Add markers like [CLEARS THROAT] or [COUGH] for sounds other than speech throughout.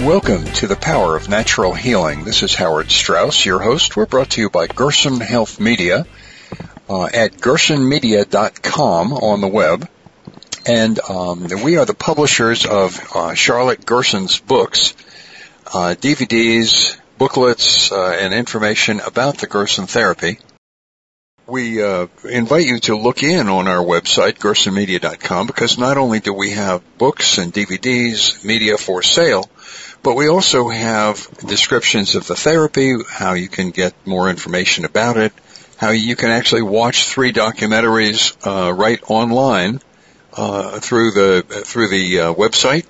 Welcome to the Power of Natural Healing. This is Howard Strauss, your host. We're brought to you by Gerson Health Media uh, at gersonmedia.com on the web. And um, we are the publishers of uh, Charlotte Gerson's books, uh, DVDs, booklets, uh, and information about the Gerson therapy. We uh, invite you to look in on our website, gersonmedia.com, because not only do we have books and DVDs, media for sale, but we also have descriptions of the therapy, how you can get more information about it, how you can actually watch three documentaries uh, right online uh, through the through the uh, website,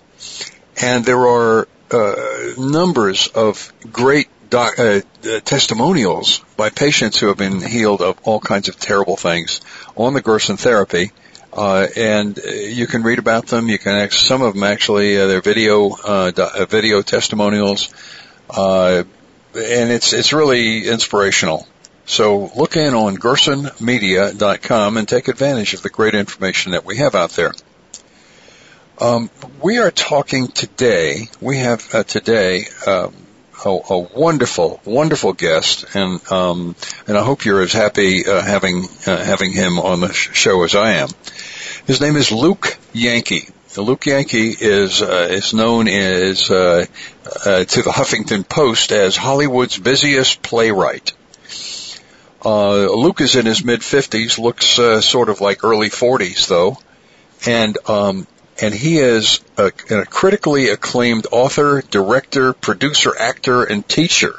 and there are uh, numbers of great doc, uh, testimonials by patients who have been healed of all kinds of terrible things on the Gerson therapy. Uh, and you can read about them. You can some of them actually uh, they're video uh, uh video testimonials, uh, and it's it's really inspirational. So look in on gersonmedia.com and take advantage of the great information that we have out there. Um, we are talking today. We have uh, today. Um, a, a, wonderful, wonderful guest, and um, and I hope you're as happy uh, having uh, having him on the show as I am. His name is Luke Yankee. Luke Yankee is uh, is known as uh, uh, to the Huffington Post as Hollywood's busiest playwright. Uh, Luke is in his mid fifties, looks sort of like early forties though, and um, and he is a, a critically acclaimed author, director, producer, actor, and teacher.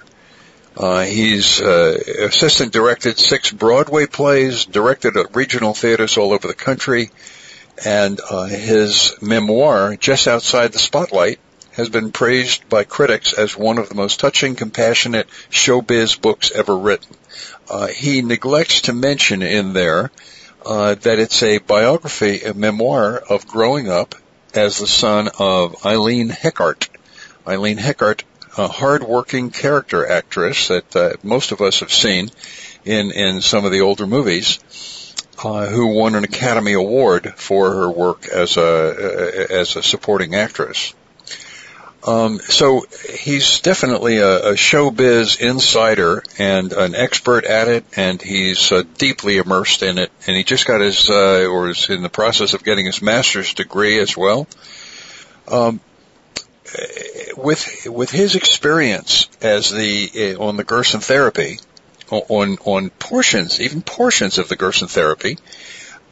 Uh, he's uh, assistant directed six Broadway plays, directed at regional theaters all over the country, and uh, his memoir, Just Outside the Spotlight, has been praised by critics as one of the most touching, compassionate showbiz books ever written. Uh, he neglects to mention in there uh, that it's a biography, a memoir of growing up as the son of Eileen Heckart. Eileen Heckart, a hard-working character actress that uh, most of us have seen in in some of the older movies, uh, who won an Academy Award for her work as a uh, as a supporting actress. Um, so he's definitely a, a showbiz insider and an expert at it, and he's uh, deeply immersed in it. And he just got his, uh, or is in the process of getting his master's degree as well. Um, with with his experience as the uh, on the Gerson therapy, on on portions, even portions of the Gerson therapy,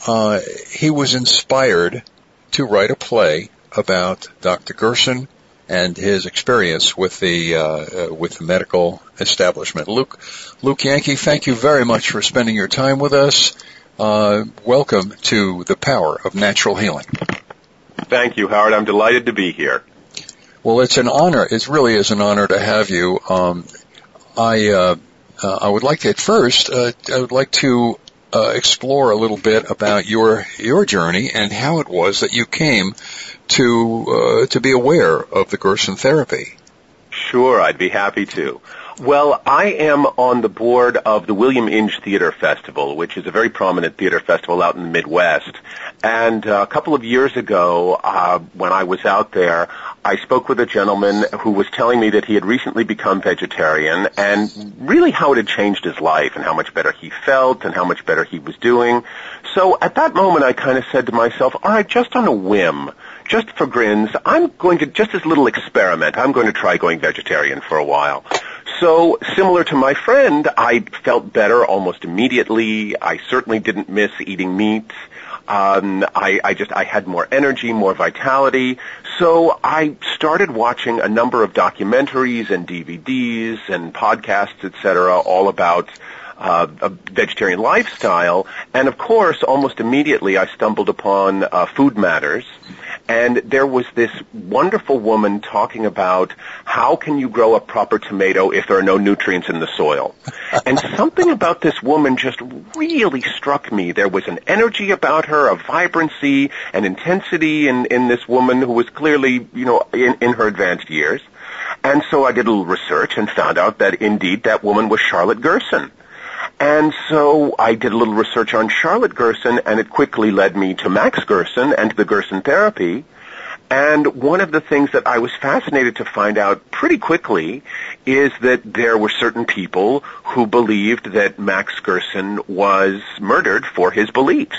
uh, he was inspired to write a play about Dr. Gerson and his experience with the uh, uh, with the medical establishment. Luke, Luke Yankee, thank you very much for spending your time with us. Uh, welcome to the power of natural healing. Thank you, Howard. I'm delighted to be here. Well, it's an honor. It really is an honor to have you. Um, I uh, uh, I would like to, at first uh, I would like to explore a little bit about your your journey and how it was that you came to uh, to be aware of the Gerson therapy? Sure, I'd be happy to. Well, I am on the board of the William Inge Theater Festival, which is a very prominent theater festival out in the Midwest. And uh, a couple of years ago, uh, when I was out there, I spoke with a gentleman who was telling me that he had recently become vegetarian and really how it had changed his life and how much better he felt and how much better he was doing. So at that moment I kind of said to myself, all right, just on a whim, just for grins, I'm going to, just as little experiment, I'm going to try going vegetarian for a while. So similar to my friend, I felt better almost immediately. I certainly didn't miss eating meat. Um, I, I just I had more energy, more vitality. So I started watching a number of documentaries and DVDs and podcasts, etc., all about uh, a vegetarian lifestyle. And of course, almost immediately, I stumbled upon uh, Food Matters, and there was this wonderful woman talking about how can you grow a proper tomato if there are no nutrients in the soil. [LAUGHS] and something about this woman just really struck me. There was an energy about her, a vibrancy, an intensity in, in this woman who was clearly, you know, in, in her advanced years. And so I did a little research and found out that indeed that woman was Charlotte Gerson. And so I did a little research on Charlotte Gerson, and it quickly led me to Max Gerson and to the Gerson therapy. And one of the things that I was fascinated to find out pretty quickly is that there were certain people who believed that Max Gerson was murdered for his beliefs.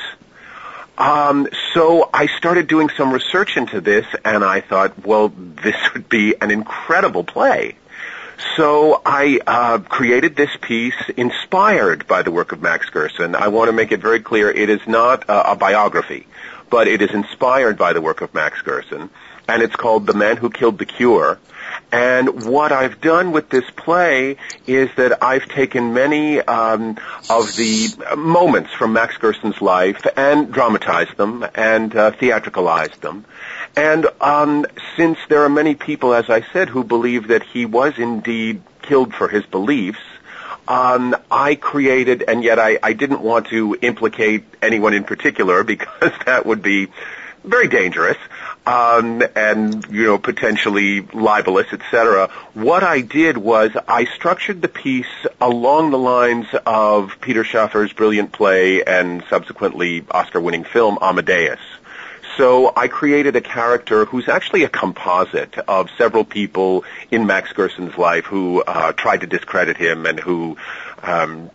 Um, so I started doing some research into this, and I thought, well, this [LAUGHS] would be an incredible play. So I uh, created this piece inspired by the work of Max Gerson. I want to make it very clear it is not uh, a biography, but it is inspired by the work of Max Gerson, and it's called The Man Who Killed the Cure. And what I've done with this play is that I've taken many um, of the moments from Max Gerson's life and dramatized them and uh, theatricalized them. And um, since there are many people, as I said, who believe that he was indeed killed for his beliefs, um, I created, and yet I, I didn't want to implicate anyone in particular [LAUGHS] because that would be very dangerous um, and you know potentially libelous, etc. What I did was I structured the piece along the lines of Peter Shaffer's brilliant play and subsequently Oscar-winning film Amadeus. So I created a character who's actually a composite of several people in Max Gerson's life who uh, tried to discredit him and who um,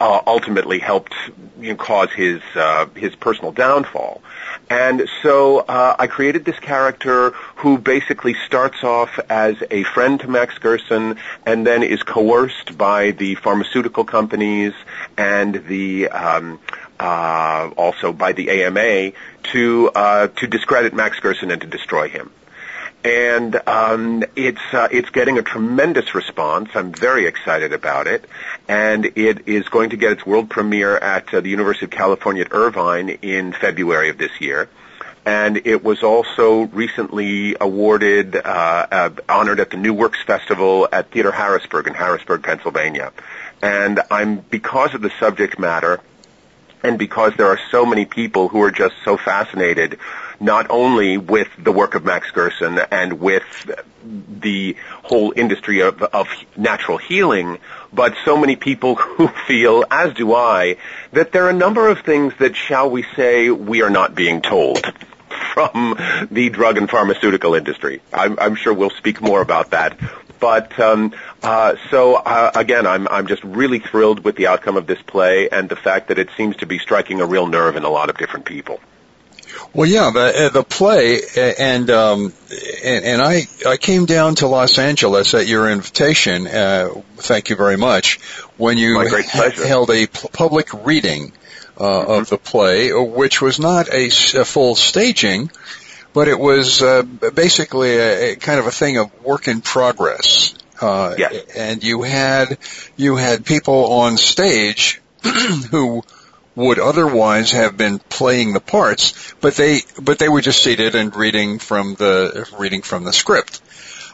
uh, ultimately helped you know, cause his uh, his personal downfall. And so uh, I created this character who basically starts off as a friend to Max Gerson and then is coerced by the pharmaceutical companies and the um, uh, also by the AMA to uh, to discredit Max Gerson and to destroy him. And um, it's uh, it's getting a tremendous response. I'm very excited about it, and it is going to get its world premiere at uh, the University of California at Irvine in February of this year and it was also recently awarded, uh, uh, honored at the New Works Festival at Theater Harrisburg in Harrisburg, Pennsylvania. And I'm, because of the subject matter, and because there are so many people who are just so fascinated not only with the work of Max Gerson and with the whole industry of, of natural healing, but so many people [LAUGHS] who feel, as do I, that there are a number of things that, shall we say, we are not being told [LAUGHS] from the drug and pharmaceutical industry. I'm, I'm sure we'll speak more about that. But um, uh, so uh, again, I'm I'm just really thrilled with the outcome of this play and the fact that it seems to be striking a real nerve in a lot of different people. Well, yeah, the uh, the play, and um, and, and I I came down to Los Angeles at your invitation. Uh, thank you very much. When you held a public reading uh, mm-hmm. of the play, which was not a, a full staging, but it was uh, basically a, a, kind of a thing of work in progress. Uh, yes. And you had you had people on stage [CLEARS THROAT] who would otherwise have been playing the parts, but they but they were just seated and reading from the reading from the script.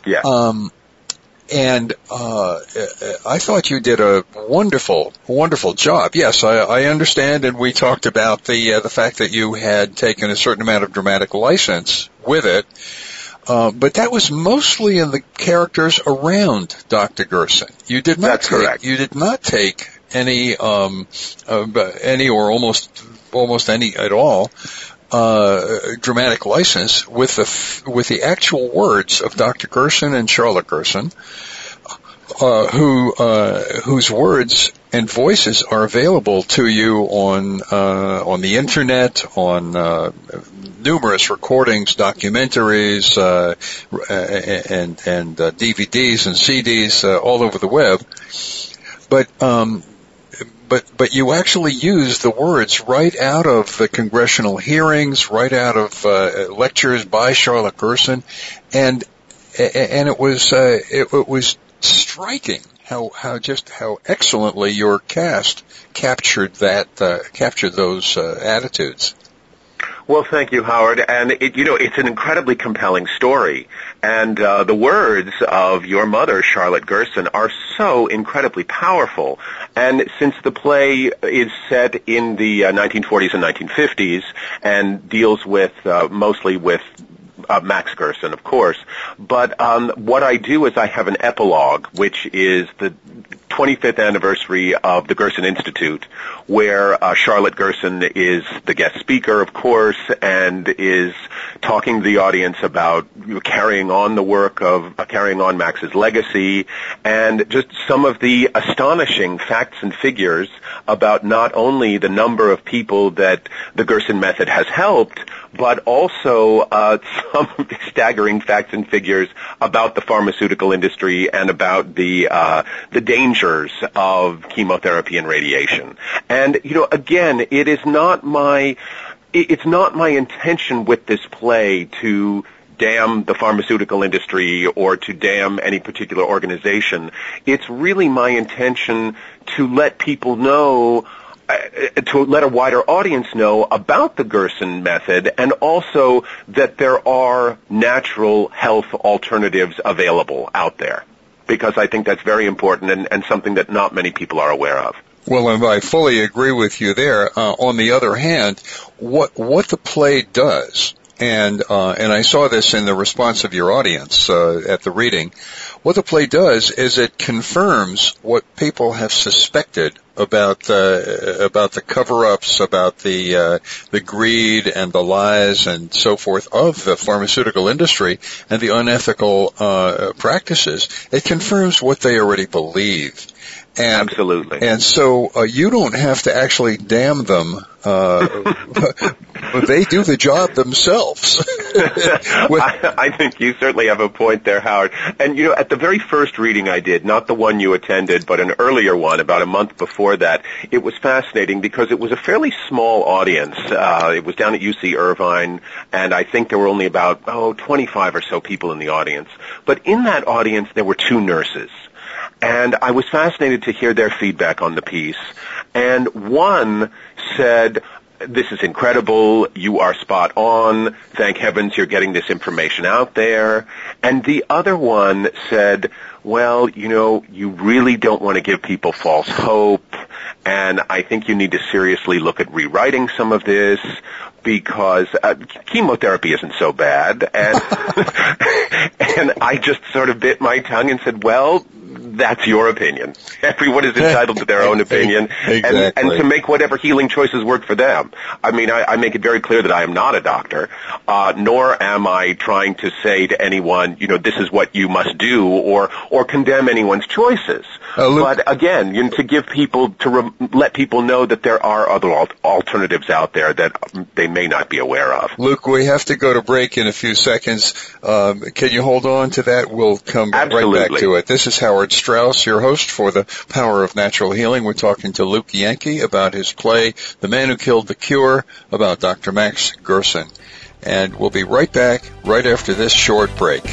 Yeah. Um, and uh, I thought you did a wonderful, wonderful job. Yes, I, I understand, and we talked about the uh, the fact that you had taken a certain amount of dramatic license with it, uh, but that was mostly in the characters around Dr. Gerson. You did not That's take, correct. You did not take any, um, uh, any or almost almost any at all uh, dramatic license with the with the actual words of Dr. Gerson and Charlotte Gerson, uh, who uh, whose words and voices are available to you on uh, on the internet, on numerous recordings, documentaries, uh, and and DVDs and CDs all over the web. But um, but but you actually use the words right out of the congressional hearings, right out of uh, lectures by Charlotte Gerson, and and it was uh, it, it, was striking how how just how excellently your cast captured that uh, captured those uh, attitudes. Well, thank you, Howard. And it, you know, it's an incredibly compelling story. And uh, the words of your mother, Charlotte Gerson, are so incredibly powerful. And since the play is set in the uh, 1940s and 1950s and deals with uh, mostly with uh, Max Gerson, of course. But um, what I do is I have an epilogue, which is the 25th anniversary of the Gerson Institute, where uh, Charlotte Gerson is the guest speaker, of course, and is talking to the audience about carrying on the work of uh, carrying on Max's legacy, and just some of the astonishing facts and figures about not only the number of people that the Gerson method has helped, but also uh, [LAUGHS] some staggering facts and figures about the pharmaceutical industry and about the uh, the dangers of chemotherapy and radiation. And you know, again, it is not my it's not my intention with this play to damn the pharmaceutical industry or to damn any particular organization. It's really my intention to let people know to let a wider audience know about the Gerson method and also that there are natural health alternatives available out there because I think that's very important and, and something that not many people are aware of. Well, and I fully agree with you there. Uh, on the other hand, what what the play does, and uh, and I saw this in the response of your audience uh, at the reading, what the play does is it confirms what people have suspected about uh, about the cover-ups, about the uh, the greed and the lies and so forth of the pharmaceutical industry and the unethical uh, practices. It confirms what they already believe. And, Absolutely. And so uh, you don't have to actually damn them. Uh, [LAUGHS] they do the job themselves. [LAUGHS] [LAUGHS] I, I think you certainly have a point there, Howard. And you know, at the very first reading I did, not the one you attended, but an earlier one about a month before that, it was fascinating because it was a fairly small audience. Uh, it was down at UC Irvine, and I think there were only about oh 25 or so people in the audience. But in that audience, there were two nurses. And I was fascinated to hear their feedback on the piece. And one said, this is incredible. You are spot on. Thank heavens you're getting this information out there. And the other one said, well, you know, you really don't want to give people false hope. And I think you need to seriously look at rewriting some of this because uh, chemotherapy isn't so bad. And, [LAUGHS] and I just sort of bit my tongue and said, well, that's your opinion. Everyone is entitled to their own [LAUGHS] opinion, exactly. and, and to make whatever healing choices work for them. I mean, I, I make it very clear that I am not a doctor, uh, nor am I trying to say to anyone, you know, this is what you must do, or or condemn anyone's choices. Uh, Luke, but again, you know, to give people to re- let people know that there are other al- alternatives out there that they may not be aware of. Luke, we have to go to break in a few seconds. Um, can you hold on to that? We'll come Absolutely. right back to it. This is Howard Strauss, your host for the Power of Natural Healing. We're talking to Luke Yankee about his play, The Man Who Killed the Cure, about Dr. Max Gerson. And we'll be right back right after this short break.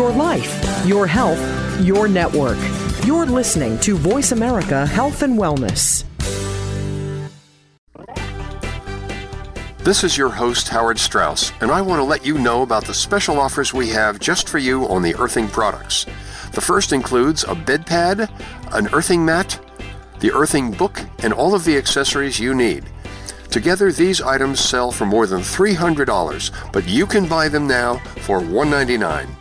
Your life, your health, your network. You're listening to Voice America Health and Wellness. This is your host, Howard Strauss, and I want to let you know about the special offers we have just for you on the earthing products. The first includes a bed pad, an earthing mat, the earthing book, and all of the accessories you need. Together, these items sell for more than $300, but you can buy them now for $199.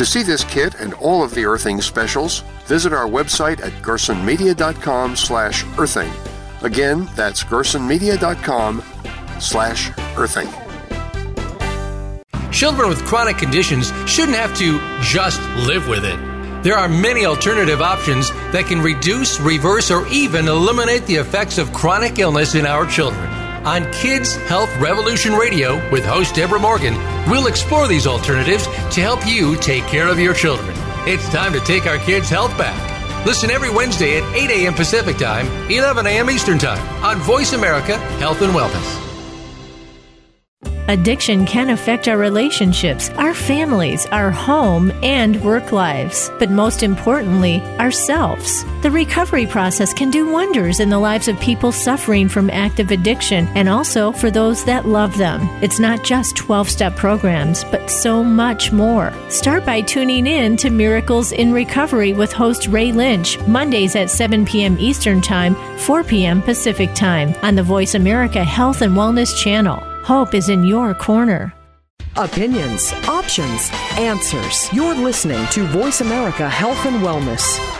To see this kit and all of the earthing specials, visit our website at gersonmedia.com slash earthing. Again, that's gersonmedia.com slash earthing. Children with chronic conditions shouldn't have to just live with it. There are many alternative options that can reduce, reverse, or even eliminate the effects of chronic illness in our children. On Kids Health Revolution Radio with host Deborah Morgan, we'll explore these alternatives to help you take care of your children. It's time to take our kids' health back. Listen every Wednesday at 8 a.m. Pacific Time, 11 a.m. Eastern Time on Voice America Health and Wellness. Addiction can affect our relationships, our families, our home, and work lives, but most importantly, ourselves. The recovery process can do wonders in the lives of people suffering from active addiction and also for those that love them. It's not just 12 step programs, but so much more. Start by tuning in to Miracles in Recovery with host Ray Lynch, Mondays at 7 p.m. Eastern Time, 4 p.m. Pacific Time on the Voice America Health and Wellness channel. Hope is in your corner. Opinions, options, answers. You're listening to Voice America Health and Wellness.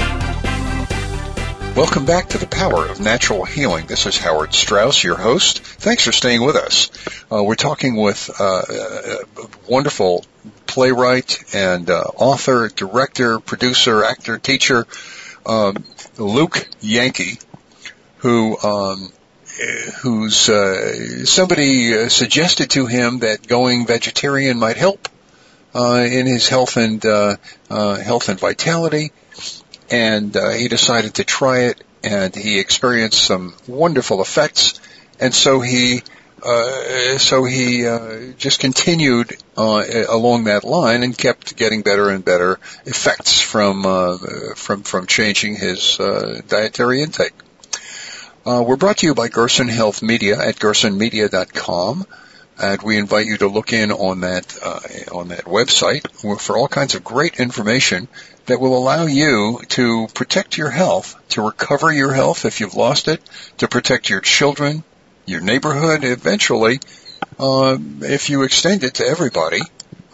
Welcome back to the Power of Natural Healing. This is Howard Strauss, your host. Thanks for staying with us. Uh, we're talking with uh, a wonderful playwright and uh, author, director, producer, actor, teacher, um, Luke Yankee, who um, who's uh, somebody uh, suggested to him that going vegetarian might help uh, in his health and health and vitality and uh, he decided to try it, and he experienced some wonderful effects, and so he uh, so he uh, just continued uh, along that line and kept getting better and better effects from uh, from from changing his uh, dietary intake. Uh, we're brought to you by Gerson Health Media at gersonmedia.com. And we invite you to look in on that on that website for all kinds of great information that will allow you to protect your health, to recover your health if you've lost it, to protect your children, your neighborhood, eventually, uh, if you extend it to everybody,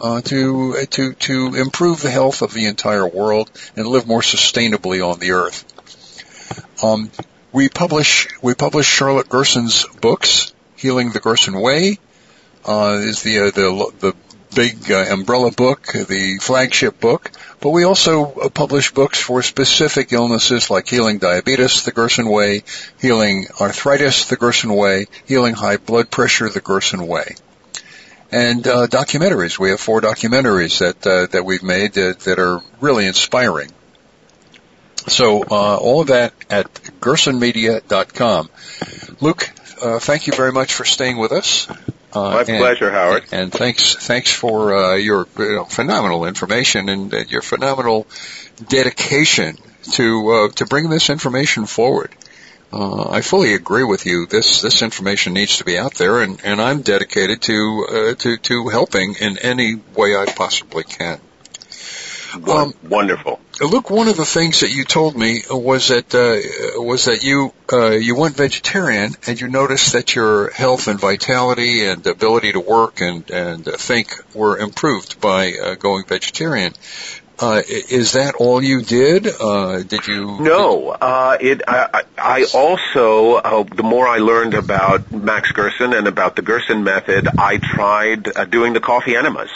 uh, to to to improve the health of the entire world and live more sustainably on the earth. Um, we publish we publish Charlotte Gerson's books. Healing the Gerson Way uh, is the uh, the the big uh, umbrella book, the flagship book, but we also uh, publish books for specific illnesses like healing diabetes, the Gerson way, healing arthritis, the Gerson way, healing high blood pressure, the Gerson way. And uh, documentaries. We have four documentaries that uh, that we've made that, that are really inspiring. So uh, all of that at gersonmedia.com. Luke, uh, thank you very much for staying with us. Uh, My and, pleasure, Howard. And thanks, thanks for uh, your you know, phenomenal information and uh, your phenomenal dedication to uh, to bring this information forward. Uh, I fully agree with you. This this information needs to be out there, and, and I'm dedicated to uh, to to helping in any way I possibly can. Um, Wonderful. Luke, one of the things that you told me was that uh, was that you uh, you went vegetarian and you noticed that your health and vitality and ability to work and and think were improved by uh, going vegetarian. Uh, is that all you did? Uh, did you? No. Uh, it. I, I also, uh, the more I learned about Max Gerson and about the Gerson method, I tried uh, doing the coffee enemas.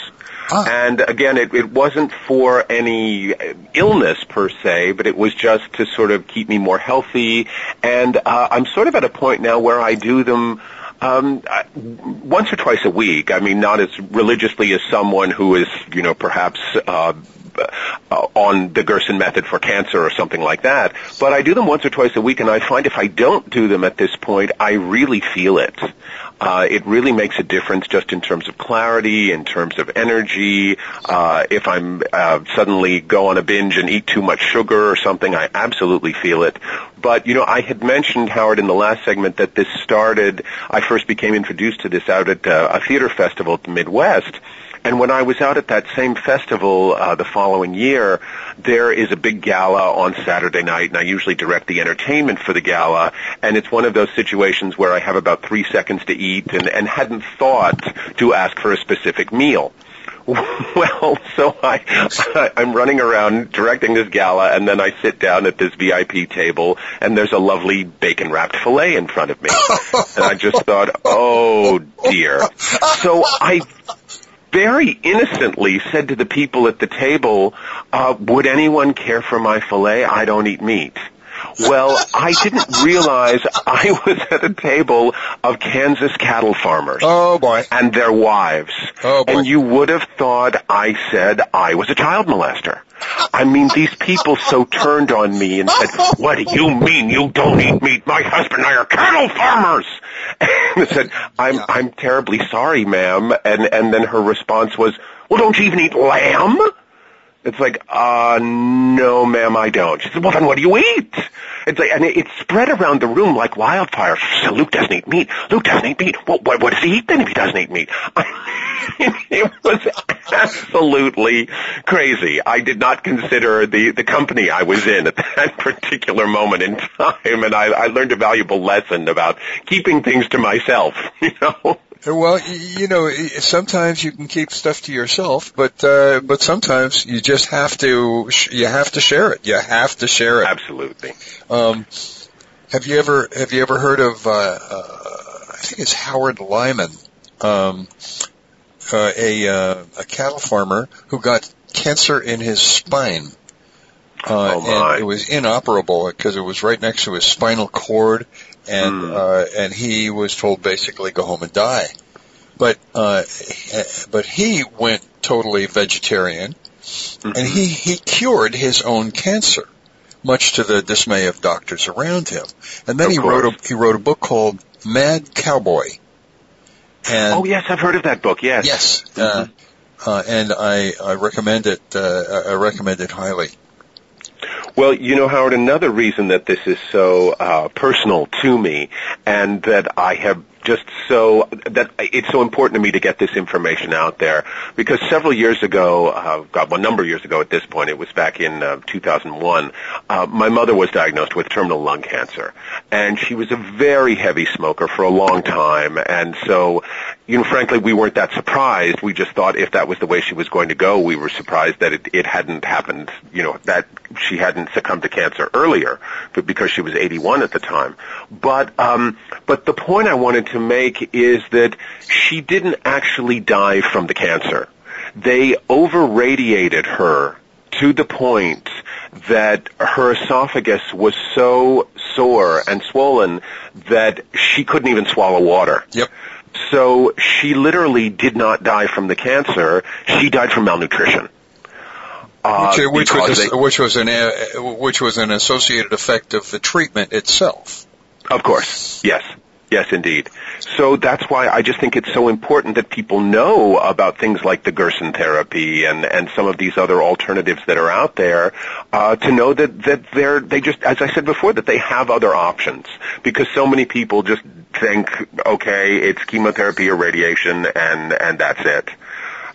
Ah. And again, it, it wasn't for any illness per se, but it was just to sort of keep me more healthy. And uh, I'm sort of at a point now where I do them um, once or twice a week. I mean, not as religiously as someone who is, you know, perhaps uh, uh, on the Gerson method for cancer or something like that. But I do them once or twice a week, and I find if I don't do them at this point, I really feel it. Uh, it really makes a difference just in terms of clarity, in terms of energy. Uh, if I'm uh, suddenly go on a binge and eat too much sugar or something, I absolutely feel it. But you know, I had mentioned Howard in the last segment that this started. I first became introduced to this out at uh, a theater festival at the Midwest. And when I was out at that same festival uh, the following year, there is a big gala on Saturday night, and I usually direct the entertainment for the gala. And it's one of those situations where I have about three seconds to eat, and, and hadn't thought to ask for a specific meal. [LAUGHS] Well, so I, I [LAUGHS] I'm running around directing this gala, and then I sit down at this VIP table, and there's a lovely bacon wrapped fillet in front of me, and I just thought, oh dear. So I very innocently said to the people at the table, uh, would anyone care for my fillet? I don't eat meat. Well, I didn't realize I was at a table of Kansas cattle farmers. Oh boy. And their wives. Oh boy. And you would have thought I said I was a child molester. I mean, these people so turned on me and said, what do you mean you don't eat meat? My husband and I are cattle farmers. [LAUGHS] And I said, I'm, I'm terribly sorry, ma'am. And, and then her response was, well, don't you even eat lamb? It's like, uh, no, ma'am, I don't. She said, well, then what do you eat? It's like, and it, it spread around the room like wildfire. She said, Luke doesn't eat meat. Luke doesn't eat meat. Well, what, what does he eat then if he doesn't eat meat? [LAUGHS] it was absolutely crazy. I did not consider the, the company I was in at that [LAUGHS] particular moment in time, and I, I learned a valuable lesson about keeping things to myself, [LAUGHS] you know? Well, you know, sometimes you can keep stuff to yourself, but uh, but sometimes you just have to you have to share it. You have to share it. Absolutely. Um, have you ever have you ever heard of? Uh, uh, I think it's Howard Lyman, um, uh, a uh, a cattle farmer who got cancer in his spine. Uh, oh and it was inoperable because it was right next to his spinal cord, and Hmm. uh, and he was told basically go home and die. But uh, but he went totally vegetarian, Mm-hmm. and he he cured his own cancer, much to the dismay of doctors around him. And then Of he course. wrote a he wrote a book called Mad Cowboy. And Oh yes, I've heard of that book. Yes. yes, uh, uh, and I I recommend it. Uh, I recommend it highly. Well, you know, Howard, another reason that this is so uh, personal to me, and that I have just so that it's so important to me to get this information out there, because several years ago, uh, God, well, a number of years ago at this point, it was back in uh, 2001. Uh, my mother was diagnosed with terminal lung cancer, and she was a very heavy smoker for a long time, and so, you know, frankly, we weren't that surprised. We just thought if that was the way she was going to go, we were surprised that it, it hadn't happened, you know, that she hadn't succumbed to cancer earlier, but because she was 81 at the time. But, um, but the point I wanted to make is that she didn't actually die from the cancer. They over-radiated her to the point that her esophagus was so sore and swollen that she couldn't even swallow water. Yep. So she literally did not die from the cancer. She died from malnutrition. Uh, which, which was they- which was an uh, which was an associated effect of the treatment itself. Of course. Yes. Yes, indeed. So that's why I just think it's so important that people know about things like the Gerson therapy and, and some of these other alternatives that are out there, uh, to know that, that they're, they just, as I said before, that they have other options. Because so many people just think, okay, it's chemotherapy or radiation and, and that's it.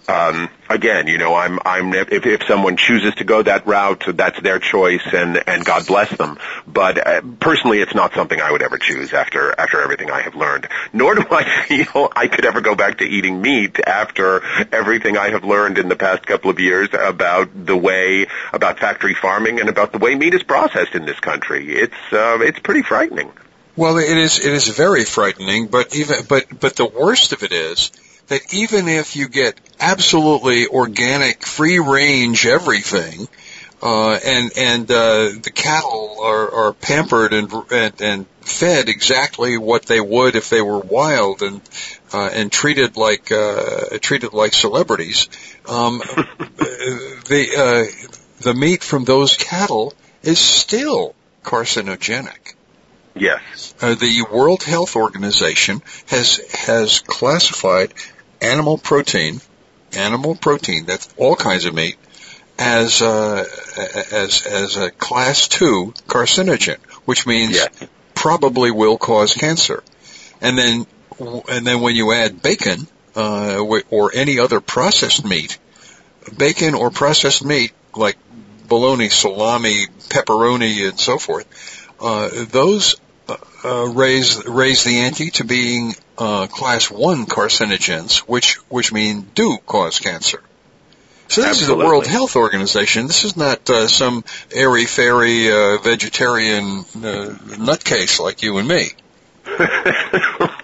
Um, again, you know, I'm, I'm, if, if someone chooses to go that route, that's their choice and, and God bless them. But uh, personally, it's not something I would ever choose after, after everything I have learned. Nor do I [LAUGHS] feel I could ever go back to eating meat after everything I have learned in the past couple of years about the way, about factory farming and about the way meat is processed in this country. It's, uh, it's pretty frightening. Well, it is it is very frightening, but even but but the worst of it is that even if you get absolutely organic, free range everything, uh, and and uh, the cattle are, are pampered and, and and fed exactly what they would if they were wild and uh, and treated like uh, treated like celebrities. Um, [LAUGHS] the uh, the meat from those cattle is still carcinogenic. Yes. Uh, the World Health Organization has has classified animal protein, animal protein, that's all kinds of meat, as uh, as as a class two carcinogen, which means Yeah. probably will cause cancer. And then and then when you add bacon uh, or any other processed meat, bacon or processed meat like bologna, salami, pepperoni, and so forth, uh, those uh, raise raise the ante to being uh, class one carcinogens, which which mean do cause cancer. So this is the World Health Organization. This is not uh, some airy fairy uh, vegetarian uh, nutcase like you and me. [LAUGHS]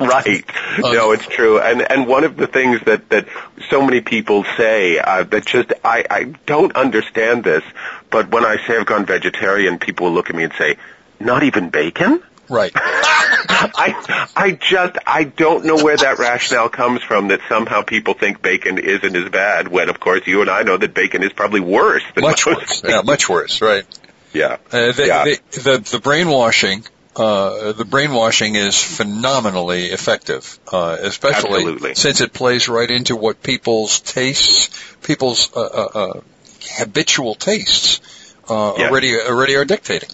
right. no, it's true. And and one of the things that that so many people say uh, that just I I don't understand this, but when I say I've gone vegetarian, people will look at me and say, "Not even bacon." Right. [LAUGHS] I I just I don't know where that rationale comes from that somehow people think bacon isn't as bad when of course you and I know that bacon is probably worse than much most worse. Yeah, much worse. Right. Yeah. Uh, the, Yeah. the, the, the brainwashing, uh, the brainwashing is phenomenally effective, uh, especially Absolutely. since it plays right into what people's tastes, people's uh, uh, uh, habitual tastes uh, Yes. already already are dictating.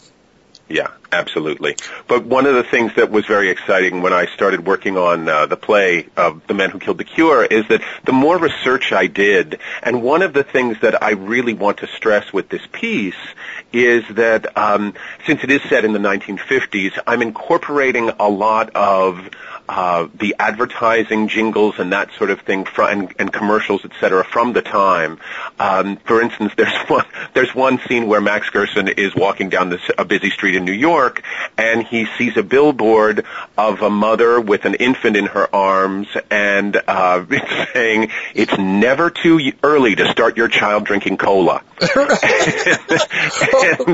Yeah, absolutely. But one of the things that was very exciting when I started working on uh, the play of The Man Who Killed the Cure is that the more research I did, and one of the things that I really want to stress with this piece is that um, since it is set in the 1950s, I'm incorporating a lot of uh, the advertising jingles and that sort of thing fr- and, and commercials, et cetera, from the time. Um, for instance, [LAUGHS] there's one there's one scene where Max Gerson is walking down this, a busy street in New York, and he sees a billboard of a mother with an infant in her arms, and uh, it's [LAUGHS] saying it's never too early to start your child drinking cola. [LAUGHS] and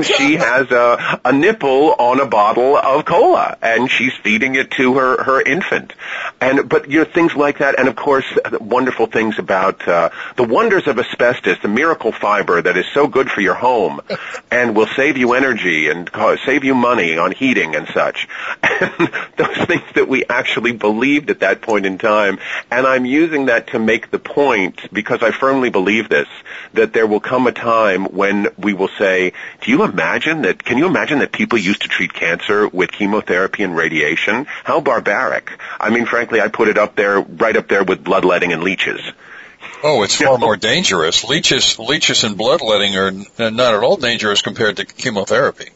she has a, a nipple on a bottle of cola, and she's feeding it to her her infant. And but you know things like that, and of course wonderful things about uh, the wonders of asbestos, the miracle fiber that is so good for your home, [LAUGHS] and will save you energy and co- save you money on heating and such. [LAUGHS] And those things that we actually believed at that point in time, and I'm using that to make the point because I firmly believe this that there will come a time when we will say, do you imagine that, can you imagine that people used to treat cancer with chemotherapy and radiation? How barbaric. I mean, frankly, I put it up there, right up there with bloodletting and leeches. Oh, it's far more dangerous. Leeches, leeches and bloodletting are not at all dangerous compared to chemotherapy.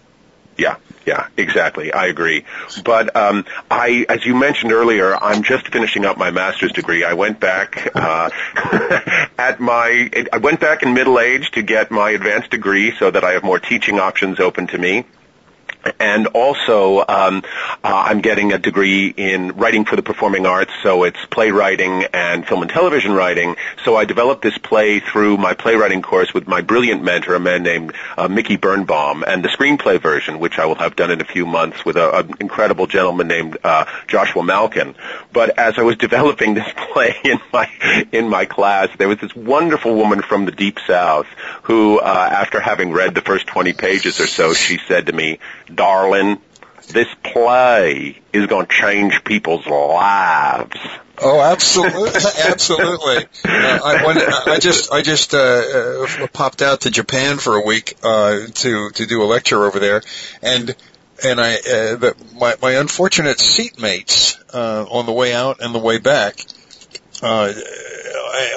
Yeah, yeah, exactly. I agree. But um, I, as you mentioned earlier, I'm just finishing up my master's degree. I went back uh, [LAUGHS] at my, I went back in middle age to get my advanced degree so that I have more teaching options open to me. And also, um, uh, I'm getting a degree in writing for the performing arts, so it's playwriting and film and television writing. So I developed this play through my playwriting course with my brilliant mentor, a man named uh, Mickey Birnbaum, and the screenplay version, which I will have done in a few months with a- an incredible gentleman named uh, Joshua Malkin. But as I was [LAUGHS] developing this play in my in my class, there was this wonderful woman from the deep south who, uh, after having read the first 20 pages or so, she said to me, "Darling, this play is going to change people's lives." Oh, absolutely, [LAUGHS] absolutely. Uh, I, when, I just I just uh, uh, popped out to Japan for a week uh, to to do a lecture over there, and and I uh, the, my my unfortunate seatmates uh, on the way out and the way back uh,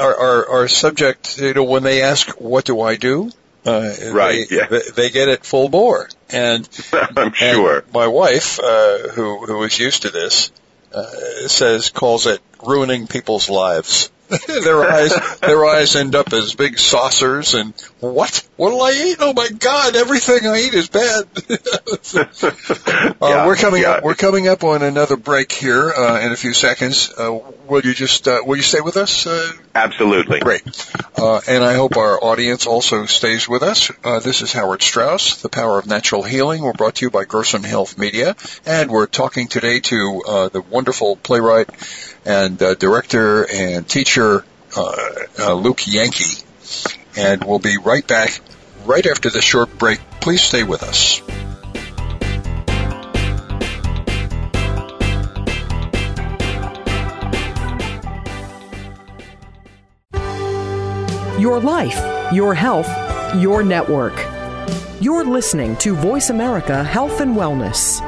are, are are subject. You know, when they ask, "What do I do?" Uh, Right, They, yeah. they, they get it full bore, and [LAUGHS] I'm and sure. my wife, uh, who who is used to this, uh, says calls it ruining people's lives. [LAUGHS] their eyes their eyes end up as big saucers and what what'll I eat? Oh my God! Everything I eat is bad. [LAUGHS] uh, Yeah, we're coming yeah. up. We're coming up on another break here uh, in a few seconds. Uh, will you just uh, will you stay with us? Uh, Absolutely. Great. Uh, and I hope our audience also stays with us. Uh, this is Howard Strauss, The Power of Natural Healing. We're brought to you by Gerson Health Media. And we're talking today to uh, the wonderful playwright and uh, director and teacher, uh, uh, Luke Yankee. And we'll be right back right after this short break. Please stay with us. Your life, your health, your network. You're listening to Voice America Health and Wellness.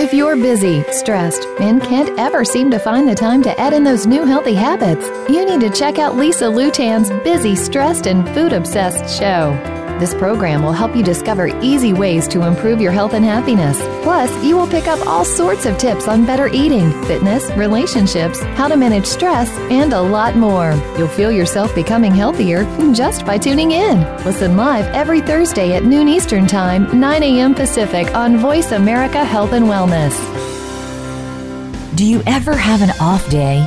If you're busy, stressed, and can't ever seem to find the time to add in those new healthy habits, you need to check out Lisa Lutan's Busy, Stressed, and Food Obsessed show. This program will help you discover easy ways to improve your health and happiness. Plus, you will pick up all sorts of tips on better eating, fitness, relationships, how to manage stress, and a lot more. You'll feel yourself becoming healthier just by tuning in. Listen live every Thursday at noon Eastern Time, 9 a.m. Pacific on Voice America Health and Wellness. Do you ever have an off day?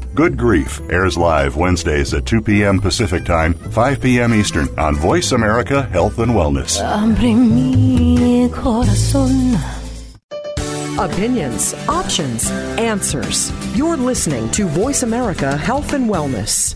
Good Grief airs live Wednesdays at 2 p.m. Pacific Time, 5 p.m. Eastern on Voice America Health and Wellness. Opinions, options, answers. You're listening to Voice America Health and Wellness.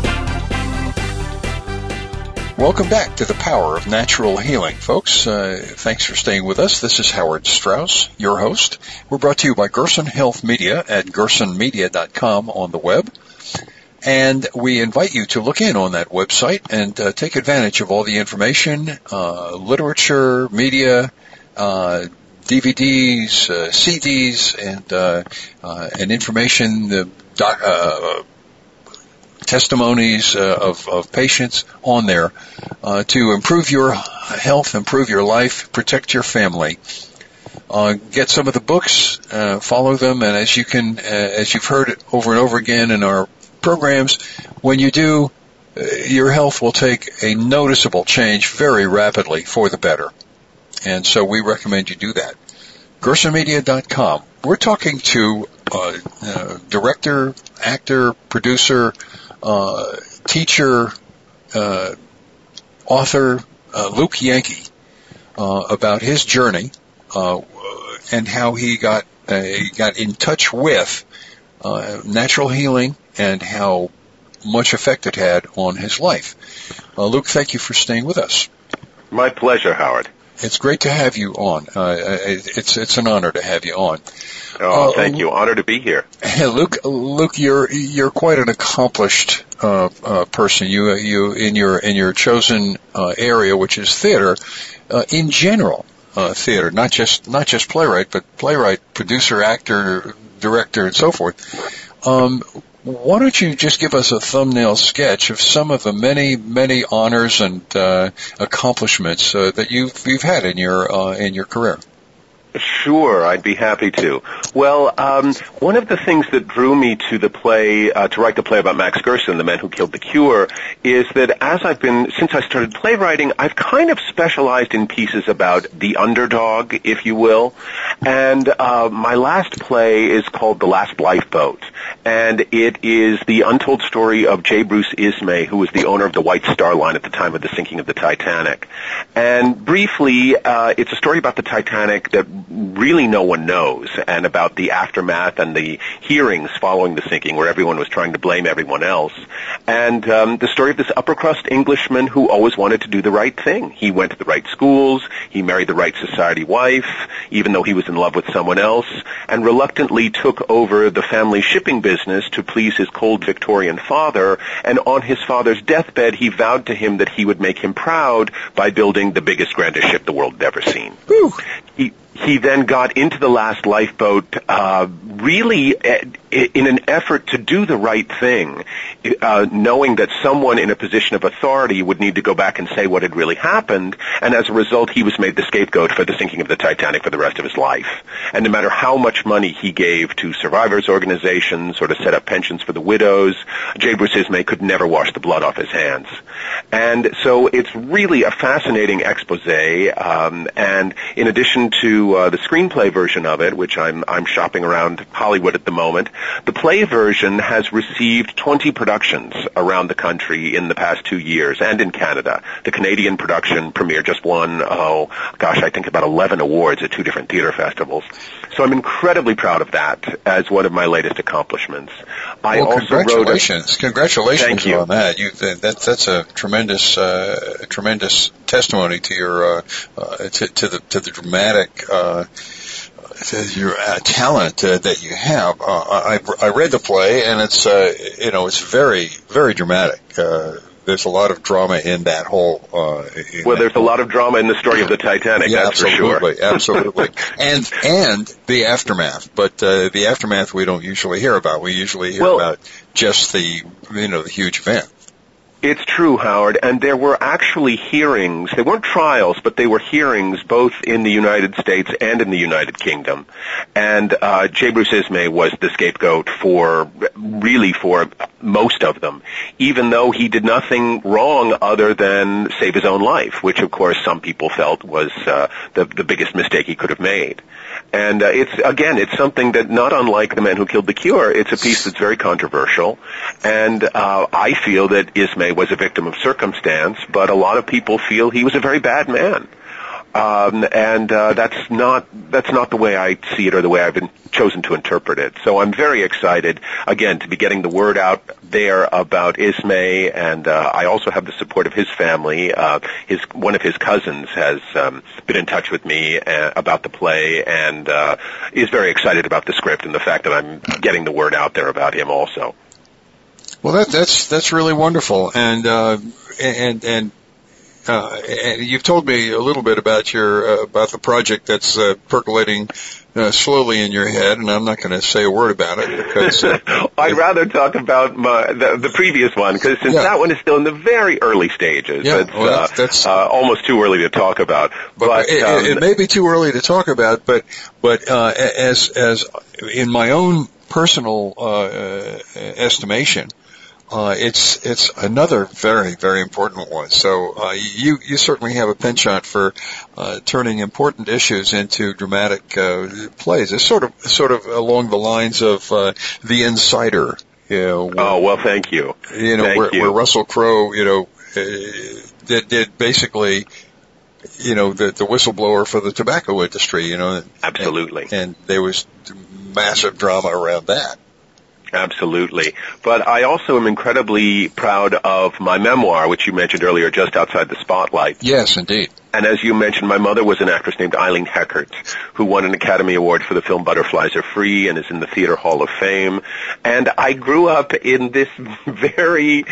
Welcome back to the Power of Natural Healing, folks. Uh, thanks for staying with us. This is Howard Strauss, your host. We're brought to you by Gerson Health Media at gersonmedia.com on the web. And we invite you to look in on that website and uh, take advantage of all the information, uh, literature, media, uh, DVDs, uh, CDs, and uh, and information, doc, uh, testimonies uh, of, of patients on there uh, to improve your health, improve your life, protect your family. Uh, get some of the books, uh, follow them, and as you can, uh, as you've heard over and over again in our programs, when you do, uh, your health will take a noticeable change very rapidly for the better. And so we recommend you do that. GersonMedia.com. We're talking to director, actor, producer, uh, teacher, uh, author uh, Luke Yankee uh, about his journey uh, and how he got got in touch with uh, natural healing and how much effect it had on his life. Uh, Luke, thank you for staying with us. My pleasure, Howard. It's great to have you on. Uh, it's it's an honor to have you on. Oh, Uh, thank you. Honor to be here. Hey, Luke, Luke, you're you're quite an accomplished uh, uh, person. You you in your in your chosen uh, area, which is theater, uh, in general, uh, theater, not just not just playwright, but playwright, producer, actor, director, and so forth. Um, why don't you just give us a thumbnail sketch of some of the many, many honors and uh, accomplishments uh, that you've you've had in your uh, in your career? Sure, I'd be happy to. Well, um, one of the things that drew me to the play, uh, to write the play about Max Gerson, the man who killed the Cure, is that as I've been, since I started playwriting, I've kind of specialized in pieces about the underdog, if you will. And uh, my last play is called The Last Lifeboat, and it is the untold story of J. Bruce Ismay, who was the owner of the White Star Line at the time of the sinking of the Titanic. And briefly, uh, it's a story about the Titanic that really no one knows, and about the aftermath and the hearings following the sinking, where everyone was trying to blame everyone else, and um, the story of this upper crust Englishman who always wanted to do the right thing. He went to the right schools, he married the right society wife, even though he was in love with someone else, and reluctantly took over the family shipping business to please his cold Victorian father, and on his father's deathbed he vowed to him that he would make him proud by building the biggest, grandest ship the world had ever seen. He, he then got into the last lifeboat uh, really uh, in an effort to do the right thing, uh, knowing that someone in a position of authority would need to go back and say what had really happened, and as a result, he was made the scapegoat for the sinking of the Titanic for the rest of his life. And no matter how much money he gave to survivors organizations or to set up pensions for the widows, J. Bruce Ismay could never wash the blood off his hands. And so it's really a fascinating expose, um, and in addition to uh, the screenplay version of it, which I'm, I'm shopping around Hollywood at the moment, the play version has received 20 productions around the country in the past two years and in Canada. The Canadian production premiere just won, oh gosh, I think about 11 awards at two different theater festivals. So I'm incredibly proud of that as one of my latest accomplishments. I well, also congratulations, wrote a, congratulations on that. You, that. That's a tremendous, uh, tremendous testimony to your uh, uh, to, to the to the dramatic. Your uh, talent uh, that you have. Uh, I, I read the play, and it's uh, you know it's very very dramatic. Uh, there's a lot of drama in that whole. Uh, in well, there's a lot of drama in the story of the Titanic, yeah, that's for sure. absolutely, absolutely, [LAUGHS] and and the aftermath. But uh, the aftermath we don't usually hear about. We usually hear Well- about just the you know the huge event. It's true, Howard, and there were actually hearings. They weren't trials, but they were hearings both in the United States and in the United Kingdom. And uh, J. Bruce Ismay was the scapegoat for, really for most of them, even though he did nothing wrong other than save his own life, which of course some people felt was uh, the, the biggest mistake he could have made. And uh, it's again, it's something that not unlike the man who killed the cure. It's a piece that's very controversial, and uh, I feel that Ismay was a victim of circumstance, but a lot of people feel he was a very bad man. Um, and uh, that's not that's not the way I see it or the way I've been chosen to interpret it. So I'm very excited again to be getting the word out there about Ismay, and uh, I also have the support of his family. Uh, his one of his cousins has um, been in touch with me uh, about the play and uh, is very excited about the script and the fact that I'm getting the word out there about him also. Well, that, that's that's really wonderful, and uh, and and. Uh, and you've told me a little bit about your uh, about the project that's uh, percolating uh, slowly in your head, and I'm not going to say a word about it because uh, [LAUGHS] I'd rather talk about my, the, the previous one because since Yeah. that one is still in the very early stages, Yeah, it's well, that's- that's- uh, uh, almost too early to talk about. but, But, it, um, it, may be too early to talk about. But but uh, as as in my own personal uh, uh, estimation, uh, it's it's another very very important one. So uh, you you certainly have a penchant for uh, turning important issues into dramatic uh, plays. It's sort of sort of along the lines of uh, the Insider. You know, oh well, thank you. you know, Thank where, you. where Russell Crowe, you know, uh, did, did basically, you know, the, the whistleblower for the tobacco industry, you know. Absolutely. And, and there was massive drama around that. Absolutely. But I also am incredibly proud of my memoir, which you mentioned earlier, just outside the spotlight. Yes, indeed. And as you mentioned, my mother was an actress named Eileen Heckart, who won an Academy Award for the film Butterflies Are Free and is in the Theater Hall of Fame. And I grew up in this [LAUGHS] very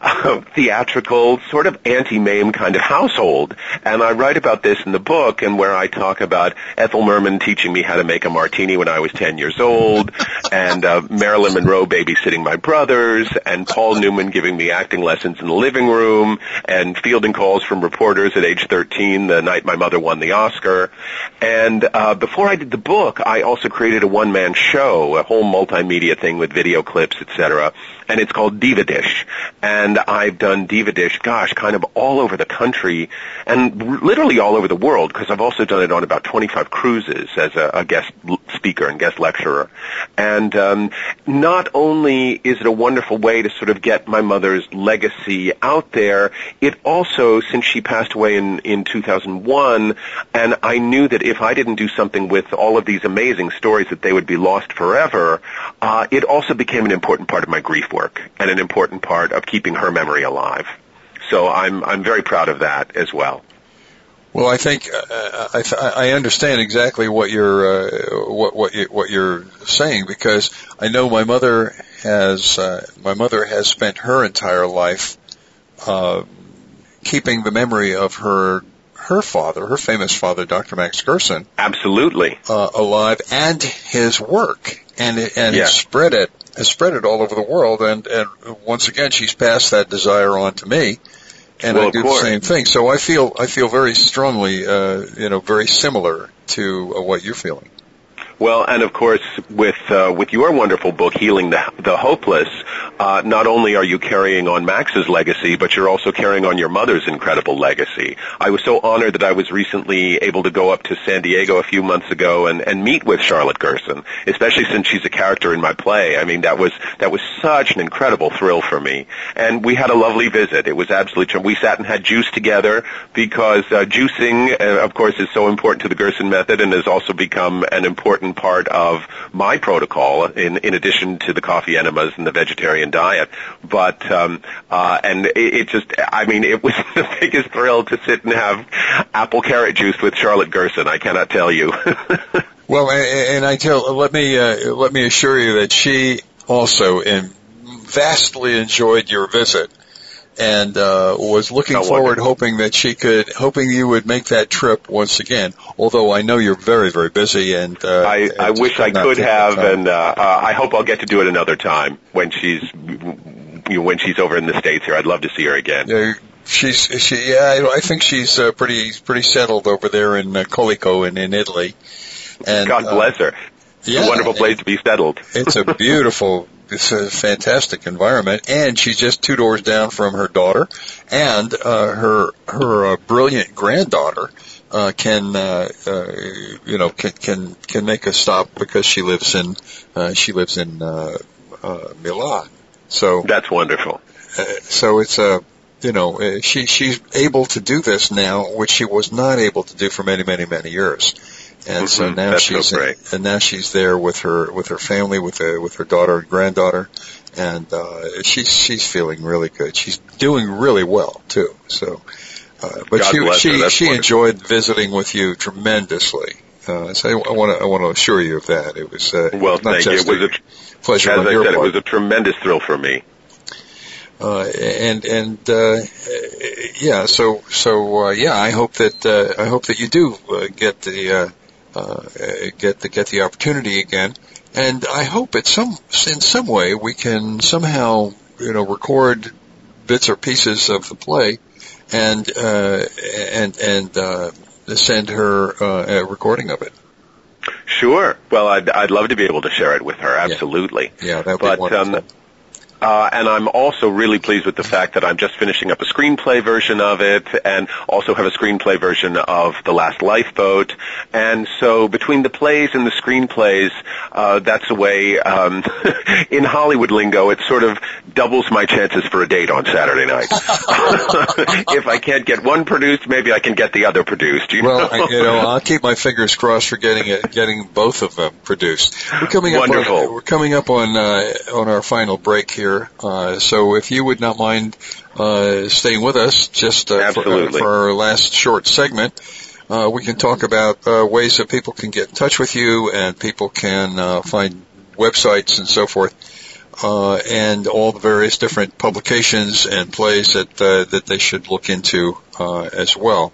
uh, theatrical, sort of Auntie Mame kind of household. And I write about this in the book and where I talk about Ethel Merman teaching me how to make a martini when I was 10 years old, [LAUGHS] and uh, Marilyn Monroe babysitting my brothers, and Paul Newman giving me acting lessons in the living room, and fielding calls from reporters at age 13 the night my mother won the Oscar. And uh, before I did the book, I also created a one-man show, a whole multimedia thing with video clips, etc. And it's called Diva Dish. And I've done Diva Dish, gosh, kind of all over the country and literally all over the world because I've also done it on about 25 cruises as a, a guest speaker and guest lecturer. And um, not only is it a wonderful way to sort of get my mother's legacy out there, it also, since she passed away in, in 2001, and I knew that if I didn't do something with all of these amazing stories that they would be lost forever, uh, it also became an important part of my grief work and an important part of keeping her memory alive. So I'm I'm very proud of that as well. Well, I think uh, I, I understand exactly what you're uh, what what, you, what you're saying because I know my mother has uh, my mother has spent her entire life uh, keeping the memory of her her father, her famous father, Dr. Max Gerson, absolutely uh, alive, and his work, and and Yeah. spread it has spread it all over the world, and and once again she's passed that desire on to me and Well, I do the same thing. So I feel I feel very strongly, uh, you know, very similar to uh, what you're feeling. Well, and of course, with uh, with your wonderful book, Healing the, the Hopeless, uh, not only are you carrying on Max's legacy, but you're also carrying on your mother's incredible legacy. I was so honored that I was recently able to go up to San Diego a few months ago and, and meet with Charlotte Gerson, especially since she's a character in my play. I mean, that was that was such an incredible thrill for me. And we had a lovely visit. It was absolutely true. We sat and had juice together because uh, juicing, uh, of course, is so important to the Gerson method and has also become an important part of my protocol in, in addition to the coffee enemas and the vegetarian diet. But, um, uh, and it, it just, I mean, it was [LAUGHS] the biggest thrill to sit and have apple carrot juice with Charlotte Gerson. I cannot tell you. [LAUGHS] Well, and, and I tell let me uh, let me assure you that she also in, vastly enjoyed your visit. And uh, was looking forward, hoping that she could, hoping you would make that trip once again. Although I know you're very, very busy, and uh, I, and I wish I could have, and uh, uh, I hope I'll get to do it another time when she's you know, when she's over in the states here. I'd love to see her again. Yeah, she's she. Yeah, I, I think she's uh, pretty pretty settled over there in uh, Colico in, in Italy. And God uh, bless her. It's yeah, a wonderful place to be settled. it's a [LAUGHS] beautiful, it's a fantastic environment, and she's just two doors down from her daughter, and uh, her her uh, brilliant granddaughter uh, can uh, uh, you know can can can make a stop because she lives in uh, she lives in uh, uh, Milan. So That's wonderful. uh, so it's a you know uh, she she's able to do this now, which she was not able to do for many many many years. And so Mhm, now that's so she's great. and now she's there with her with her family with her, with her daughter and granddaughter, and uh, she's she's feeling really good. She's doing really well too. So, uh, but God she she she enjoyed visiting with you tremendously. Uh, so I want to I want to assure you of that. It was uh, Well, not thank you. It was a pleasure as on I your said, it was a tremendous thrill for me. uh, and and uh, yeah, so so uh, yeah, I hope that uh, I hope that you do uh, get the uh, get the get the opportunity again, and I hope at some in some way we can somehow you know record bits or pieces of the play, and uh, and and uh, send her uh, a recording of it. Sure. Well, I'd I'd love to be able to share it with her. Absolutely. Yeah, that would be wonderful. um, uh, and I'm also really pleased with the fact that I'm just finishing up a screenplay version of it, and also have a screenplay version of The Last Lifeboat. And so between the plays and the screenplays, uh, that's a way. Um, [LAUGHS] in Hollywood lingo, it sort of doubles my chances for a date on Saturday night. [LAUGHS] if I can't get one produced, maybe I can get the other produced. You Well, know? I, you know, [LAUGHS] I'll keep my fingers crossed for getting it, getting both of them produced. We're coming up. Wonderful. On, we're coming up on uh, on our final break here here. Uh, so if you would not mind uh, staying with us just uh, for, uh, for, our last short segment, uh, we can talk about uh, ways that people can get in touch with you and people can find websites and so forth. and all the various different publications and plays that that they should look into as well.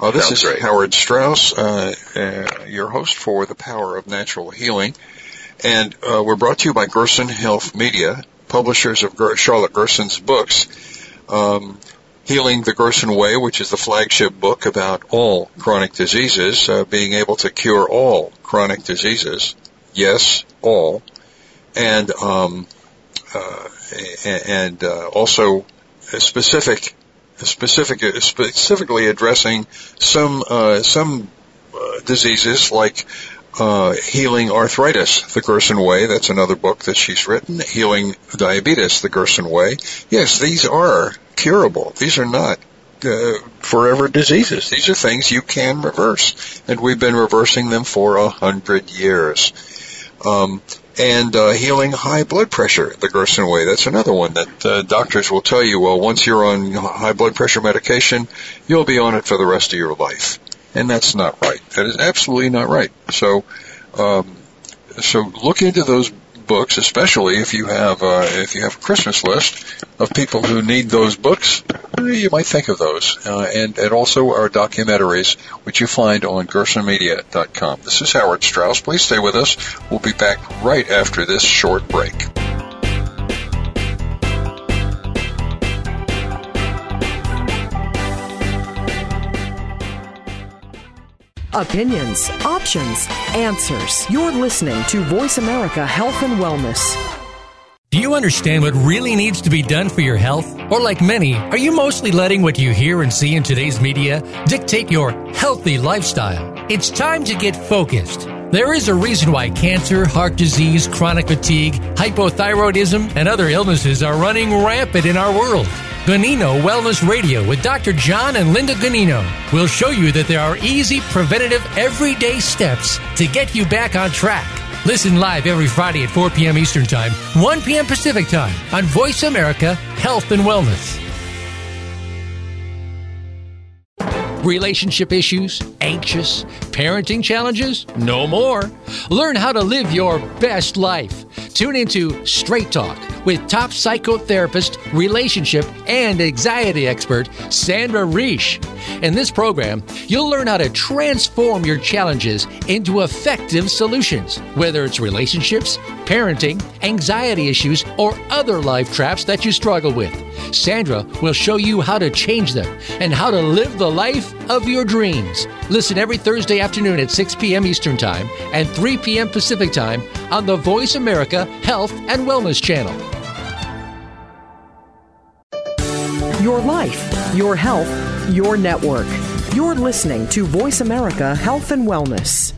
Uh, this Sounds is great. Howard Strauss, uh, uh, your host for The Power of Natural Healing. And uh, we're brought to you by Gerson Health Media, publishers of Charlotte Gerson's books. Um, Healing the Gerson Way, which is the flagship book about all chronic diseases, uh, being able to cure all chronic diseases. Yes, all. And, um, uh, and also specific specific, specifically addressing some uh, some uh, diseases like uh, healing arthritis the Gerson way. That's another book that she's written. Healing diabetes the Gerson way. Yes, these are curable. These are not uh, forever diseases. These are things you can reverse, and we've been reversing them for a hundred years. Um, and uh, healing high blood pressure the Gerson way. That's another one that uh, doctors will tell you. Well, once you're on high blood pressure medication, you'll be on it for the rest of your life, and that's not right. That is absolutely not right. So, um, so look into those books, especially if you have uh, if you have a Christmas list of people who need those books. You might think of those, uh, and and also our documentaries, which you find on GersonMedia.com. This is Howard Strauss. Please stay with us. We'll be back right after this short break. Opinions, options, answers. You're listening to Voice America Health and Wellness. Do you understand what really needs to be done for your health? Or, like many, are you mostly letting what you hear and see in today's media dictate your healthy lifestyle? It's time to get focused. There is a reason why cancer, heart disease, chronic fatigue, hypothyroidism, and other illnesses are running rampant in our world. Ganino Wellness Radio with Dr. John and Linda Ganino will show you that there are easy, preventative, everyday steps to get you back on track. Listen live every Friday at 4 p.m. Eastern Time, 1 p.m. Pacific Time on Voice America Health and Wellness. Relationship issues? Anxious? Parenting challenges? No more. Learn how to live your best life. Tune into Straight Talk with top psychotherapist, relationship, and anxiety expert Sandra Reisch. In this program, you'll learn how to transform your challenges into effective solutions, whether it's relationships, parenting, anxiety issues, or other life traps that you struggle with. Sandra will show you how to change them and how to live the life of your dreams. Listen every Thursday afternoon at 6 p.m. Eastern Time and 3 p.m. Pacific Time on the Voice America Health and Wellness Channel. Your life, your health, your network. You're listening to Voice America Health and Wellness.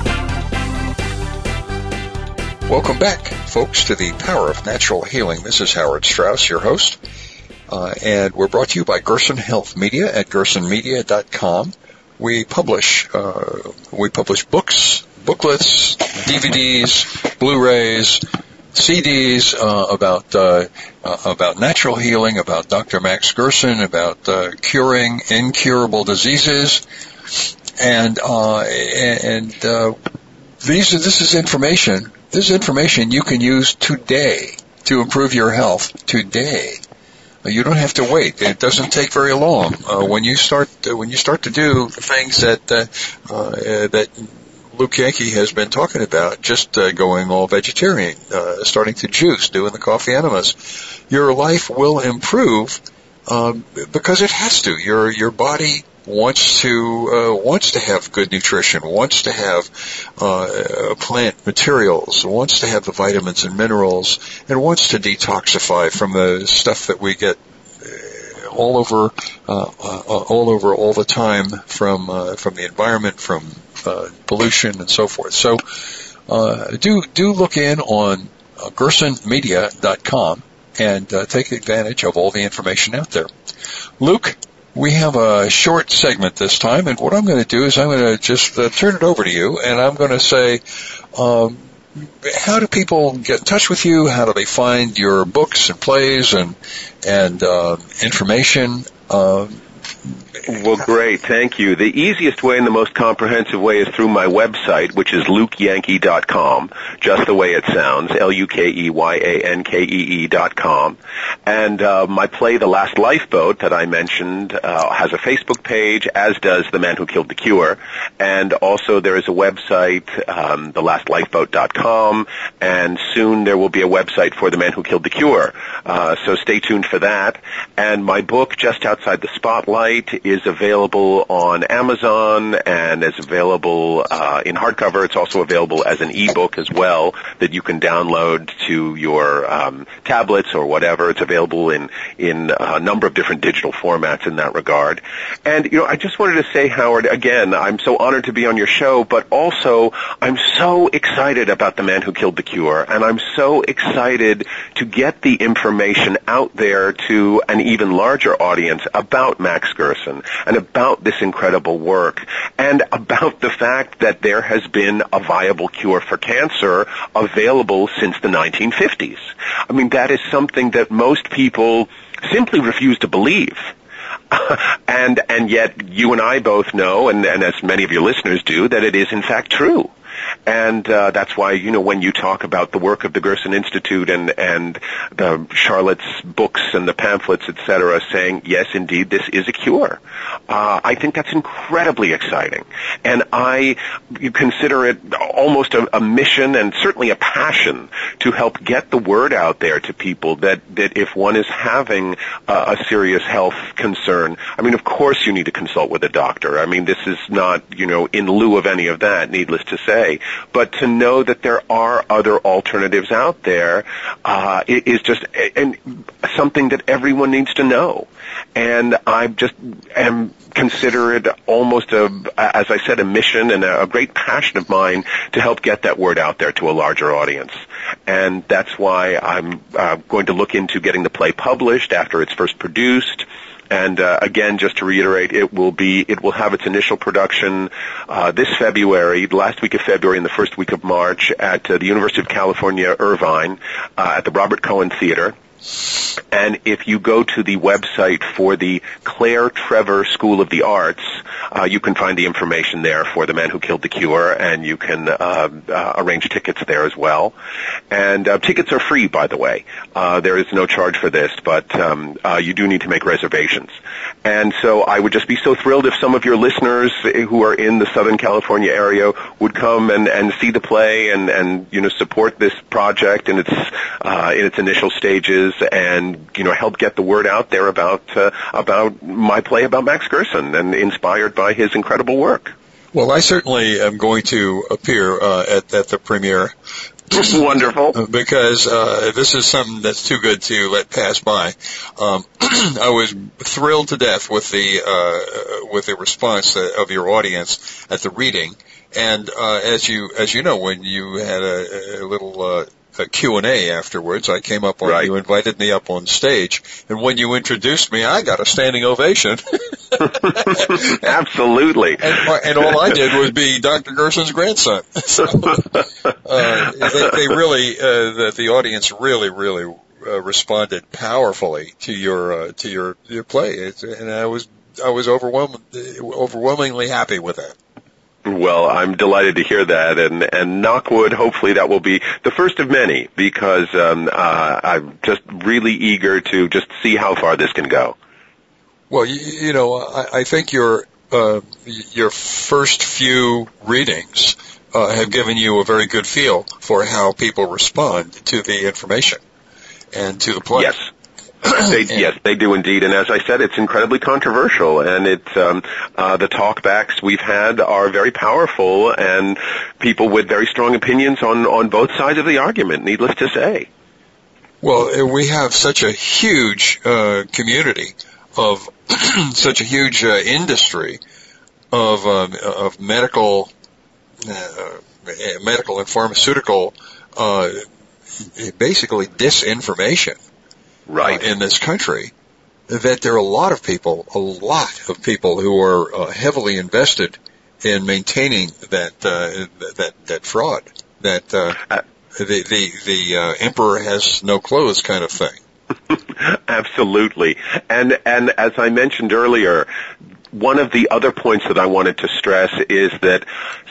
Welcome back, folks, to the Power of Natural Healing. This is Howard Strauss, your host, uh, and we're brought to you by Gerson Health Media at gersonmedia.com. We publish uh, we publish books, booklets, DVDs, Blu-rays, CDs uh, about uh, uh, about natural healing, about Dr. Max Gerson, about uh, curing incurable diseases, and and these this is information this is information you can use today to improve your health today. You don't have to wait. It doesn't take very long. Uh, when you start uh, when you start to do the things that uh, uh that Luke Yankee has been talking about, just uh, going all vegetarian, uh, starting to juice, doing the coffee enemas, your life will improve um, because it has to. Your your body wants to uh, wants to have good nutrition, wants to have uh, plant materials, wants to have the vitamins and minerals, and wants to detoxify from the stuff that we get uh, all over uh, uh, all over all the time from uh, from the environment, from uh pollution, and so forth. So uh do do look in on uh, gersonmedia.com and take advantage of all the information out there. Luke, we have a short segment this time, and what I'm going to do is I'm going to just uh, turn it over to you, and I'm going to say, um, how do people get in touch with you? How do they find your books and plays and and uh, information? Um, well, great. Thank you. The easiest way and the most comprehensive way is through my website, which is lukeyankee.com, just the way it sounds, L-U-K-E-Y-A-N-K-E-E dot com. And uh, my play, The Last Lifeboat, that I mentioned, uh, has a Facebook page, as does The Man Who Killed the Cure. And also there is a website, um, thelastlifeboat.com, and soon there will be a website for The Man Who Killed the Cure. Uh, so stay tuned for that. And my book, Just Outside the Spotlight, is available on Amazon and is available uh, in hardcover. It's also available as an ebook as well that you can download to your um, tablets or whatever. It's available in in a number of different digital formats in that regard. And you know, I just wanted to say, Howard, again, I'm so honored to be on your show, but also I'm so excited about the man who killed the cure, and I'm so excited to get the information out there to an even larger audience about Max Gerson and about this incredible work and about the fact that there has been a viable cure for cancer available since the 1950s. I mean, that is something that most people simply refuse to believe. [LAUGHS] and and yet you and I both know, and, and as many of your listeners do, that it is in fact true. And uh, that's why, you know, when you talk about the work of the Gerson Institute and, and the Charlotte's books and the pamphlets, et cetera, saying, yes, indeed, this is a cure, uh, I think that's incredibly exciting. And I consider it almost a, a mission and certainly a passion to help get the word out there to people that, that if one is having a, a serious health concern, I mean, of course you need to consult with a doctor. I mean, this is not, you know, in lieu of any of that, needless to say but to know that there are other alternatives out there uh, is just and something that everyone needs to know. And I just am consider it almost a, as I said, a mission and a, a great passion of mine to help get that word out there to a larger audience. And that's why I'm uh, going to look into getting the play published after it's first produced and uh, again, just to reiterate, it will be it will have its initial production uh, this February, last week of February, and the first week of March at uh, the University of California, Irvine, uh, at the Robert Cohen Theater. And if you go to the website for the Claire Trevor School of the Arts, uh, you can find the information there for The Man Who Killed the Cure, and you can uh, uh, arrange tickets there as well. And uh, tickets are free, by the way. Uh, there is no charge for this, but um, uh, you do need to make reservations. And so I would just be so thrilled if some of your listeners who are in the Southern California area would come and, and see the play and, and you know support this project in its in its initial stages and you know help get the word out there about uh, about my play about Max Gerson and inspired by his incredible work. Well, I certainly am going to appear uh, at, at the premiere. Wonderful. Because uh, this is something that's too good to let pass by. Um, [CLEARS THROAT] I was thrilled to death with the uh, with the response of your audience at the reading, and uh, as you as you know, when you had a, a little uh, Q&A afterwards. I came up on, right. you invited me up on stage, and when you introduced me, I got a standing ovation. [LAUGHS] Absolutely. And, and, all I did was be Dr. Gerson's grandson. [LAUGHS] So, uh, they, they, really, uh, the, the audience really, really uh, responded powerfully to your, uh, to your, your play. It's, and I was, I was overwhelmed, overwhelmingly happy with that. Well, I'm delighted to hear that, and and Knockwood. Hopefully, that will be the first of many because um, uh, I'm just really eager to just see how far this can go. Well, you, you know, I, I think your uh, your first few readings uh, have given you a very good feel for how people respond to the information and to the play. Yes. [CLEARS THROAT] they, yes, they do indeed. And as I said, it's incredibly controversial, and it's um, uh, the talkbacks we've had are very powerful, and people with very strong opinions on on both sides of the argument. Needless to say. Well, uh, we have such a huge uh, community of [CLEARS THROAT] such a huge uh, industry of uh, of medical uh, medical and pharmaceutical uh, basically disinformation right. in this country that there are a lot of people, a lot of people who are uh, heavily invested in maintaining that uh, that that fraud, that uh, uh, the the the uh, emperor has no clothes kind of thing. [LAUGHS] Absolutely, and and as I mentioned earlier, one of the other points that I wanted to stress is that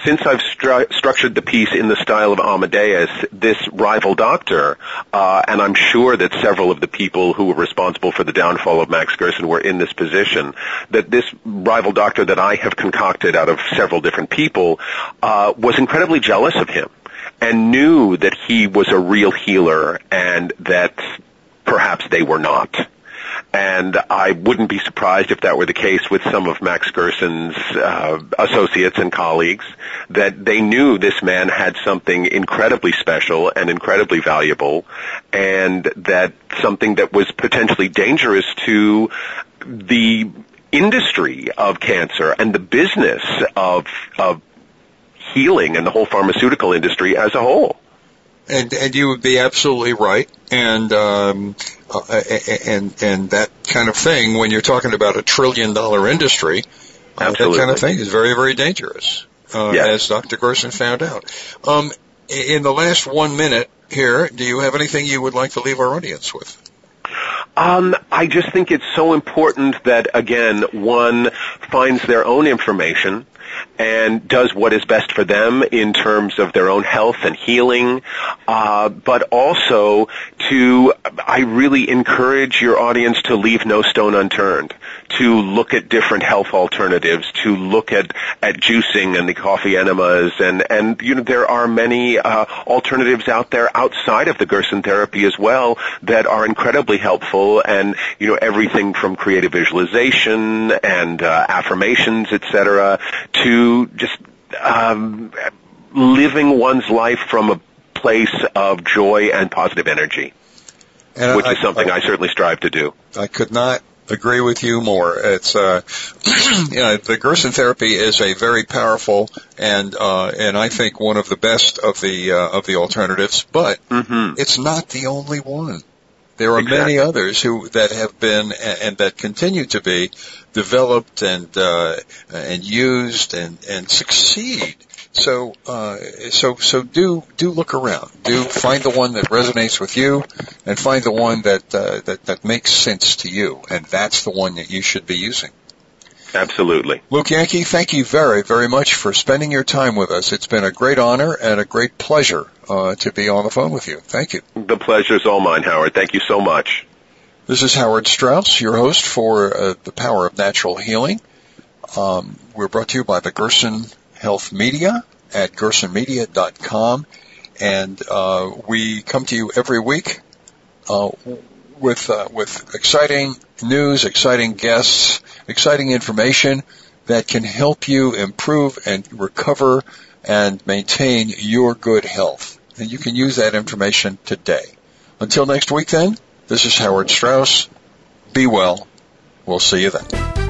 since I've stru- structured the piece in the style of Amadeus, this rival doctor, uh, and I'm sure that several of the people who were responsible for the downfall of Max Gerson were in this position, that this rival doctor that I have concocted out of several different people uh, was incredibly jealous of him and knew that he was a real healer and that perhaps they were not. And I wouldn't be surprised if that were the case with some of Max Gerson's uh, associates and colleagues, that they knew this man had something incredibly special and incredibly valuable, and that something that was potentially dangerous to the industry of cancer and the business of, of healing and the whole pharmaceutical industry as a whole. And and you would be absolutely right. And um, uh, and and that kind of thing when you're talking about a trillion dollar industry, uh, that kind of thing is very very dangerous. Uh. As Dr. Gerson found out. Um, in the last one minute here, do you have anything you would like to leave our audience with? Um, I just think it's so important that again, one finds their own information and does what is best for them in terms of their own health and healing, uh, but also to, I really encourage your audience to leave no stone unturned, to look at different health alternatives, to look at, at juicing and the coffee enemas, and, and you know, there are many uh, alternatives out there outside of the Gerson therapy as well that are incredibly helpful, and you know, everything from creative visualization and uh, affirmations, etc., to just um, living one's life from a place of joy and positive energy, and which I, is something I, I, certainly strive to do. I could not agree with you more. It's uh, [CLEARS THROAT] you know, the Gerson therapy is a very powerful and uh, and I think one of the best of the uh, of the alternatives, but mm-hmm. it's not the only one. There are exactly. many others who that have been and that continue to be developed and uh, and used and and succeed. So uh, so so do do look around. Do find the one that resonates with you, and find the one that uh, that that makes sense to you, and that's the one that you should be using. Absolutely. Luke Yankee, thank you very, very much for spending your time with us. It's been a great honor and a great pleasure uh, to be on the phone with you. Thank you. The pleasure's all mine, Howard. Thank you so much. This is Howard Strauss, your host for uh, The Power of Natural Healing. Um, we're brought to you by the Gerson Health Media at gersonmedia.com. And uh, we come to you every week uh, with uh, with exciting news, exciting guests, exciting information that can help you improve and recover and maintain your good health. And you can use that information today. Until next week then, this is Howard Strauss. Be well. We'll see you then.